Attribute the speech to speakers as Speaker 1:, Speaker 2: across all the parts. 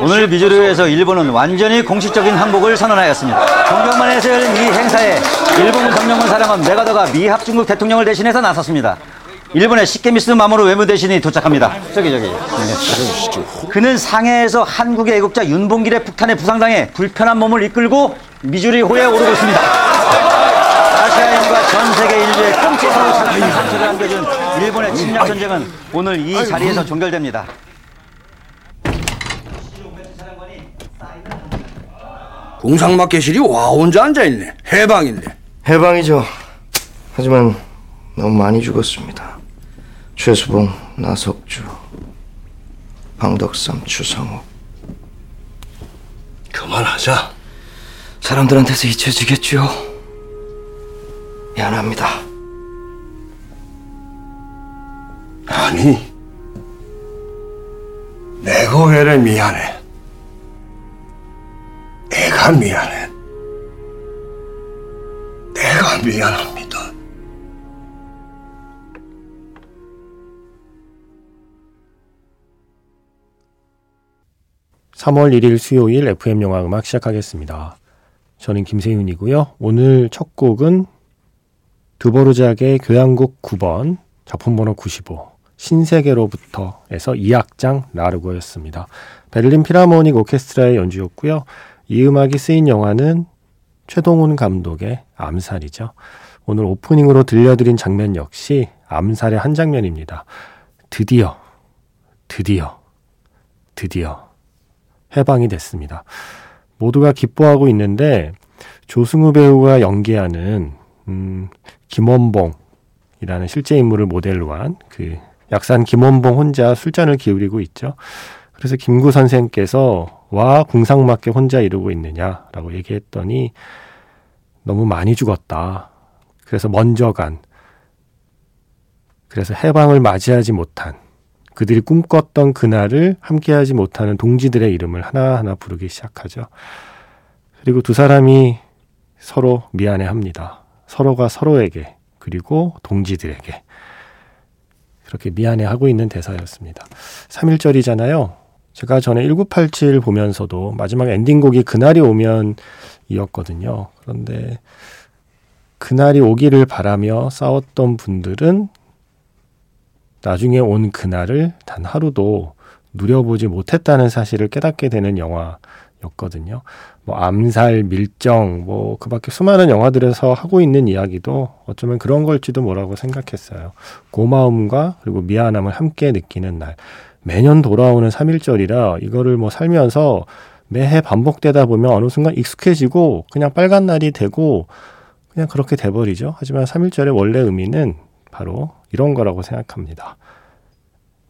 Speaker 1: 오늘 미주리에서 일본은 완전히 공식적인 항복을 선언하였습니다. 존경만에서 열린 이 행사에 일본 정령군 사령관 메가더가 미합 중국 대통령을 대신해서 나섰습니다. 일본의 시케미스 마모루 외무 대신이 도착합니다. 저기 저기. 네. 그는 상해에서 한국의 애국자 윤봉길의 북한에 부상당해 불편한 몸을 이끌고 미주리 호에 오르고 있습니다. 아시아인과 전 세계 인류의 살아난 상처를 안겨준 일본의 침략 전쟁은 오늘 이 자리에서 종결됩니다.
Speaker 2: 공상마켓실이 와 혼자 앉아있네. 해방인데.
Speaker 3: 해방이죠. 하지만 너무 많이 죽었습니다. 최수봉, 나석주, 방덕삼, 추성욱.
Speaker 2: 그만하자.
Speaker 3: 사람들한테서 잊혀지겠죠. 미안합니다.
Speaker 2: 아니, 내가 왜래 미안해. 내가 미안해. 내가 미안합니다.
Speaker 4: 3월 1일 수요일 FM 영화 음악 시작하겠습니다. 저는 김세윤이고요. 오늘 첫 곡은 두보르작의 교향곡 9번 작품 번호 95 신세계로부터에서 2악장 라르고였습니다. 베를린 피라모닉 오케스트라의 연주였고요. 이 음악이 쓰인 영화는 최동훈 감독의 암살이죠. 오늘 오프닝으로 들려드린 장면 역시 암살의 한 장면입니다. 드디어, 드디어, 드디어 해방이 됐습니다. 모두가 기뻐하고 있는데 조승우 배우가 연기하는 음, 김원봉이라는 실제 인물을 모델로 한 그 약산 김원봉 혼자 술잔을 기울이고 있죠. 그래서 김구 선생께서 와 궁상맞게 혼자 이루고 있느냐라고 얘기했더니 너무 많이 죽었다. 그래서 먼저 간 그래서 해방을 맞이하지 못한 그들이 꿈꿨던 그날을 함께하지 못하는 동지들의 이름을 하나하나 부르기 시작하죠. 그리고 두 사람이 서로 미안해 합니다. 서로가 서로에게, 그리고 동지들에게. 그렇게 미안해 하고 있는 대사였습니다. 3일절이잖아요. 제가 전에 1987 보면서도 마지막 엔딩곡이 그날이 오면 이었거든요. 그런데 그날이 오기를 바라며 싸웠던 분들은 나중에 온 그날을 단 하루도 누려보지 못했다는 사실을 깨닫게 되는 영화였거든요. 뭐 암살, 밀정, 뭐 그밖에 수많은 영화들에서 하고 있는 이야기도 어쩌면 그런 걸지도 뭐라고 생각했어요. 고마움과 그리고 미안함을 함께 느끼는 날. 매년 돌아오는 3일절이라 이거를 뭐 살면서 매해 반복되다 보면 어느 순간 익숙해지고 그냥 빨간 날이 되고 그냥 그렇게 돼버리죠. 하지만 3일절의 원래 의미는 바로 이런 거라고 생각합니다.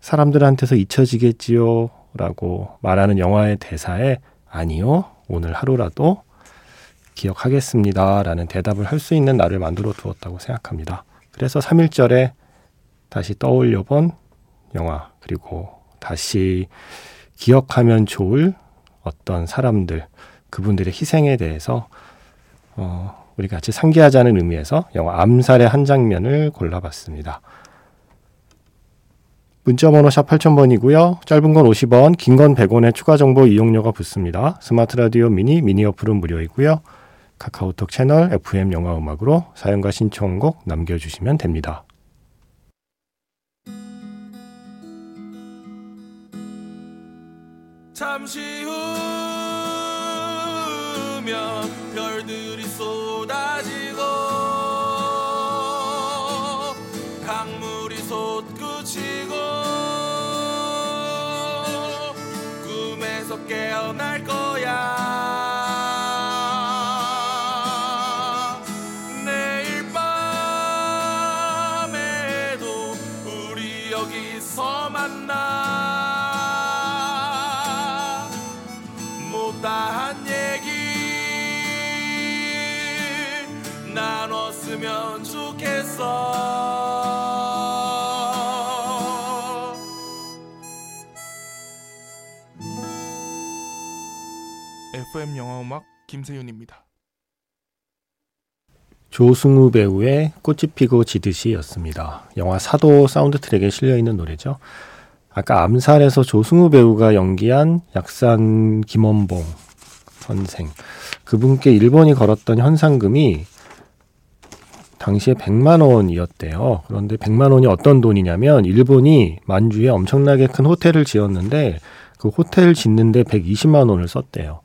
Speaker 4: 사람들한테서 잊혀지겠지요? 라고 말하는 영화의 대사에 아니요, 오늘 하루라도 기억하겠습니다. 라는 대답을 할 수 있는 날을 만들어 두었다고 생각합니다. 그래서 3일절에 다시 떠올려 본 영화, 그리고 다시 기억하면 좋을 어떤 사람들, 그분들의 희생에 대해서 어, 우리 같이 상기하자는 의미에서 영화 암살의 한 장면을 골라봤습니다. 문자번호 샵 8000번이고요. 짧은 건 50원, 긴 건 100원의 추가 정보 이용료가 붙습니다. 스마트 라디오 미니, 미니 어플은 무료이고요. 카카오톡 채널 FM 영화 음악으로 사연과 신청곡 남겨주시면 됩니다.
Speaker 5: 잠시 후면 별들이 쏟아지고 강물이 솟구치고 꿈에서 깨어날 거야. 내일 밤에도 우리 여기서 만나 좋겠어
Speaker 6: FM 영화 음악 김세윤입니다.
Speaker 4: 조승우 배우의 꽃이 피고 지듯이였습니다. 영화 사도 사운드 트랙에 실려 있는 노래죠. 아까 암살에서 조승우 배우가 연기한 약산 김원봉 선생 그분께 일본이 걸었던 현상금이 당시에 100만 원이었대요. 그런데 100만 원이 어떤 돈이냐면 일본이 만주에 엄청나게 큰 호텔을 지었는데 그 호텔 짓는데 120만 원을 썼대요.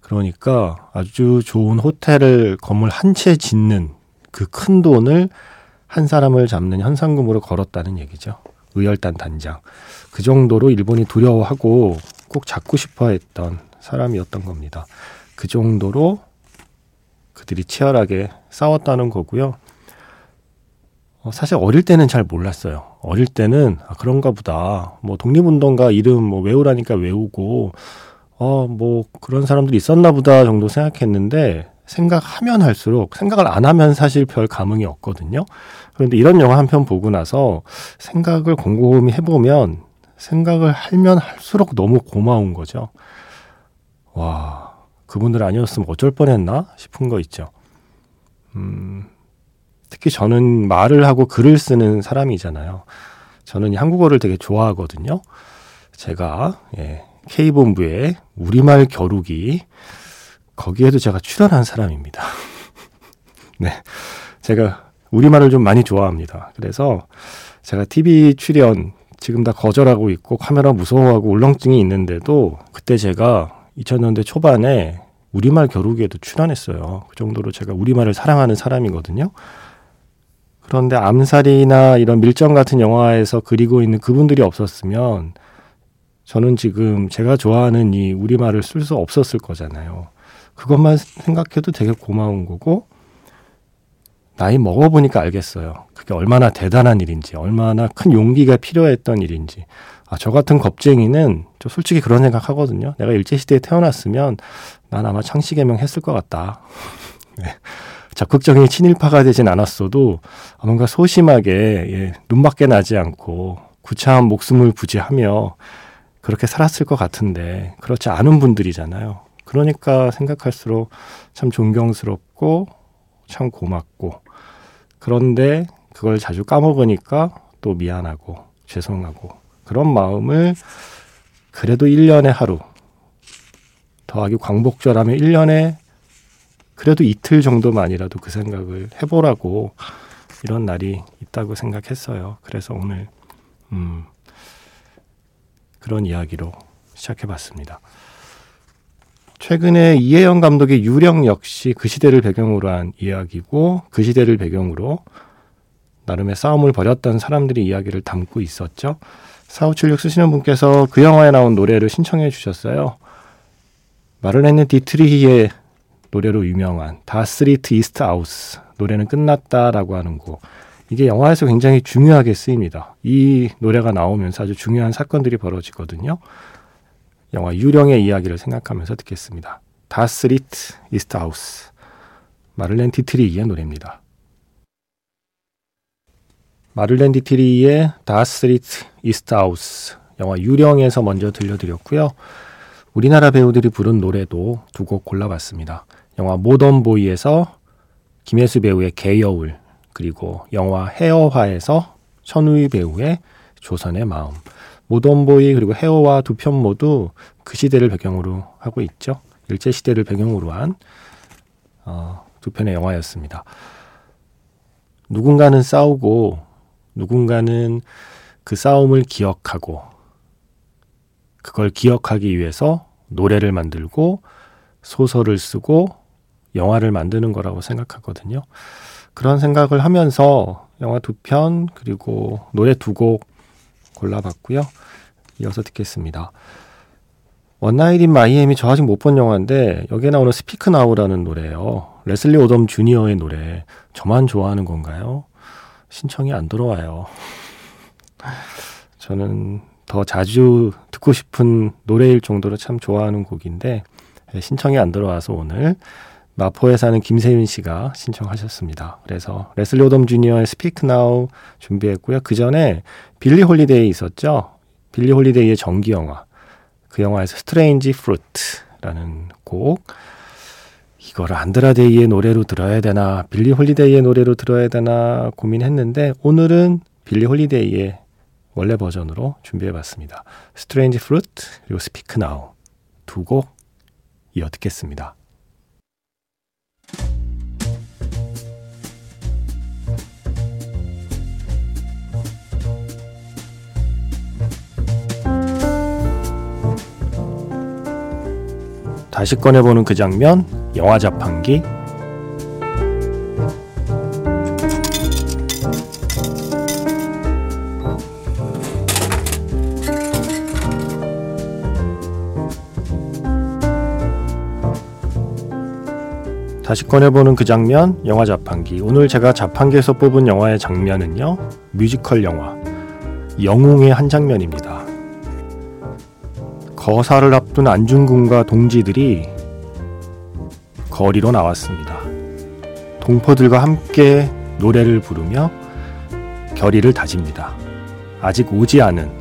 Speaker 4: 그러니까 아주 좋은 호텔을 건물 한 채 짓는 그 큰 돈을 한 사람을 잡는 현상금으로 걸었다는 얘기죠. 의열단 단장. 그 정도로 일본이 두려워하고 꼭 잡고 싶어 했던 사람이었던 겁니다. 그 정도로 그들이 치열하게 싸웠다는 거고요. 어, 사실 어릴 때는 잘 몰랐어요. 어릴 때는 아, 그런가 보다. 뭐 독립운동가 이름 뭐 외우라니까 외우고 어 뭐 그런 사람들이 있었나 보다 정도 생각했는데 생각하면 할수록 생각을 안 하면 사실 별 감흥이 없거든요. 그런데 이런 영화 한 편 보고 나서 생각을 곰곰이 해보면 생각을 하면 할수록 너무 고마운 거죠. 와, 그분들 아니었으면 어쩔 뻔했나 싶은 거 있죠. 음, 특히 저는 말을 하고 글을 쓰는 사람이잖아요. 저는 이 한국어를 되게 좋아하거든요. 제가 예, K본부의 우리말 겨루기 거기에도 제가 출연한 사람입니다. 네. 제가 우리말을 좀 많이 좋아합니다. 그래서 제가 TV 출연 지금 다 거절하고 있고 카메라 무서워하고 울렁증이 있는데도 그때 제가 2000년대 초반에 우리말 겨루기에도 출연했어요. 그 정도로 제가 우리말을 사랑하는 사람이거든요. 그런데 암살이나 이런 밀정 같은 영화에서 그리고 있는 그분들이 없었으면 저는 지금 제가 좋아하는 이 우리말을 쓸 수 없었을 거잖아요. 그것만 생각해도 되게 고마운 거고 나이 먹어보니까 알겠어요. 그게 얼마나 대단한 일인지, 얼마나 큰 용기가 필요했던 일인지. 아, 저 같은 겁쟁이는 저 솔직히 그런 생각 하거든요. 내가 일제시대에 태어났으면 난 아마 창씨개명 했을 것 같다. 네. 적극적인 친일파가 되진 않았어도 뭔가 소심하게 예, 눈밖에 나지 않고 구차한 목숨을 부지하며 그렇게 살았을 것 같은데 그렇지 않은 분들이잖아요. 그러니까 생각할수록 참 존경스럽고 참 고맙고 그런데 그걸 자주 까먹으니까 또 미안하고 죄송하고 그런 마음을 그래도 1년에 하루 더하기 광복절하면 1년에 그래도 이틀 정도만이라도 그 생각을 해보라고 이런 날이 있다고 생각했어요. 그래서 오늘 음, 그런 이야기로 시작해봤습니다. 최근에 이혜영 감독의 유령 역시 그 시대를 배경으로 한 이야기고 그 시대를 배경으로 나름의 싸움을 벌였던 사람들의 이야기를 담고 있었죠. 4576 쓰시는 분께서 그 영화에 나온 노래를 신청해 주셨어요. 마를레네 디트리히의 노래로 유명한 Das Lied ist aus 노래는 끝났다라고 하는 곡. 이게 영화에서 굉장히 중요하게 쓰입니다. 이 노래가 나오면서 아주 중요한 사건들이 벌어지거든요. 영화 유령의 이야기를 생각하면서 듣겠습니다. Das Lied ist aus 마를렌 디트리히의 노래입니다. 마를렌 디트리히의 Das Lied ist aus 영화 유령에서 먼저 들려드렸고요. 우리나라 배우들이 부른 노래도 두 곡 골라봤습니다. 영화 모던 보이에서 김혜수 배우의 개여울 그리고 영화 해어화에서 천우희 배우의 조선의 마음 모던 보이 그리고 해어화 두편 모두 그 시대를 배경으로 하고 있죠. 일제 시대를 배경으로 한 어, 두 편의 영화였습니다. 누군가는 싸우고 누군가는 그 싸움을 기억하고 그걸 기억하기 위해서 노래를 만들고 소설을 쓰고 영화를 만드는 거라고 생각하거든요. 그런 생각을 하면서 영화 두 편 그리고 노래 두 곡 골라봤고요. 이어서 듣겠습니다. One Night in Miami 저 아직 못 본 영화인데 여기에 나오는 Speak Now라는 노래예요. 레슬리 오덤 주니어의 노래. 저만 좋아하는 건가요? 신청이 안 들어와요. 저는 더 자주 듣고 싶은 노래일 정도로 참 좋아하는 곡인데 신청이 안 들어와서 오늘 마포에 사는 김세윤 씨가 신청하셨습니다. 그래서 레슬리 오덤 주니어의 Speak Now 준비했고요. 그 전에 빌리 홀리데이 있었죠. 빌리 홀리데이의 전기 영화. 그 영화에서 Strange Fruit라는 곡. 이거를 안드라 데이의 노래로 들어야 되나, 빌리 홀리데이의 노래로 들어야 되나 고민했는데 오늘은 빌리 홀리데이의 원래 버전으로 준비해봤습니다. Strange Fruit 그리고 Speak Now 두 곡 이어 듣겠습니다. 다시 꺼내보는 그 장면, 영화 자판기. 다시 꺼내보는 그 장면, 영화 자판기. 오늘 제가 자판기에서 뽑은 영화의 장면은요, 뮤지컬 영화, 영웅의 한 장면입니다. 거사를 앞둔 안중근과 동지들이 거리로 나왔습니다. 동포들과 함께 노래를 부르며 결의를 다집니다. 아직 오지 않은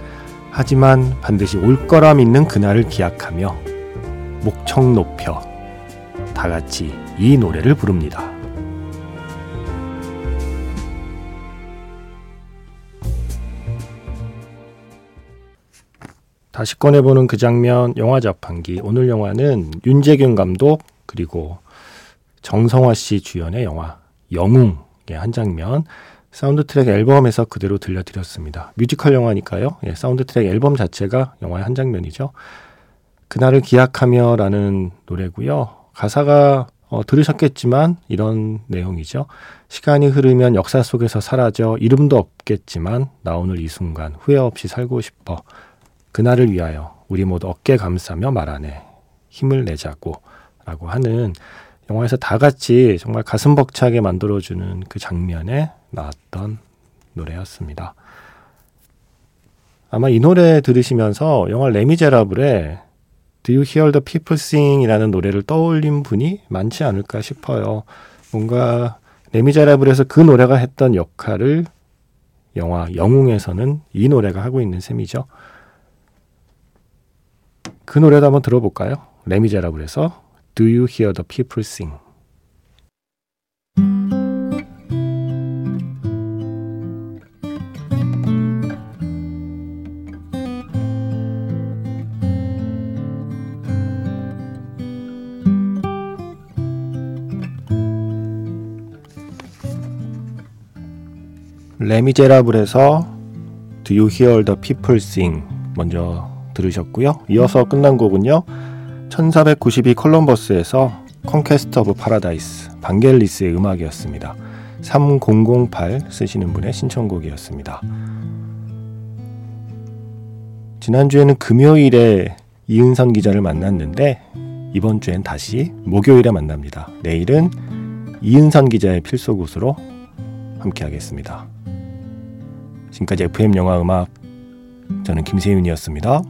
Speaker 4: 하지만 반드시 올 거라 믿는 그날을 기약하며 목청 높여 다 같이 이 노래를 부릅니다. 다시 꺼내보는 그 장면 영화 자판기 오늘 영화는 윤제균 감독 그리고 정성화 씨 주연의 영화 영웅의 한 장면 사운드 트랙 앨범에서 그대로 들려드렸습니다. 뮤지컬 영화니까요. 예, 사운드 트랙 앨범 자체가 영화의 한 장면이죠. 그날을 기약하며라는 노래고요. 가사가 어, 들으셨겠지만 이런 내용이죠. 시간이 흐르면 역사 속에서 사라져 이름도 없겠지만 나 오늘 이 순간 후회 없이 살고 싶어. 그날을 위하여 우리 모두 어깨 감싸며 말하네. 힘을 내자고. 라고 하는 영화에서 다 같이 정말 가슴 벅차게 만들어주는 그 장면에 나왔던 노래였습니다. 아마 이 노래 들으시면서 영화 레미제라블의 Do You Hear the People Sing? 이라는 노래를 떠올린 분이 많지 않을까 싶어요. 뭔가 레미제라블에서 그 노래가 했던 역할을 영화 영웅에서는 이 노래가 하고 있는 셈이죠. 그 노래도 한번 들어볼까요? 레미제라블에서 Do You Hear the People Sing? 레미제라블에서 Do You Hear the People Sing 먼저 들으셨고요. 이어서 끝난 곡은요. 1492 콜럼버스에서 Conquest of Paradise 반겔리스의 음악이었습니다. 3008 쓰시는 분의 신청곡이었습니다. 지난주에는 금요일에 이은선 기자를 만났는데 이번 주엔 다시 목요일에 만납니다. 내일은 이은선 기자의 필소곳으로 함께하겠습니다. 지금까지 FM 영화 음악 저는 김세윤이었습니다.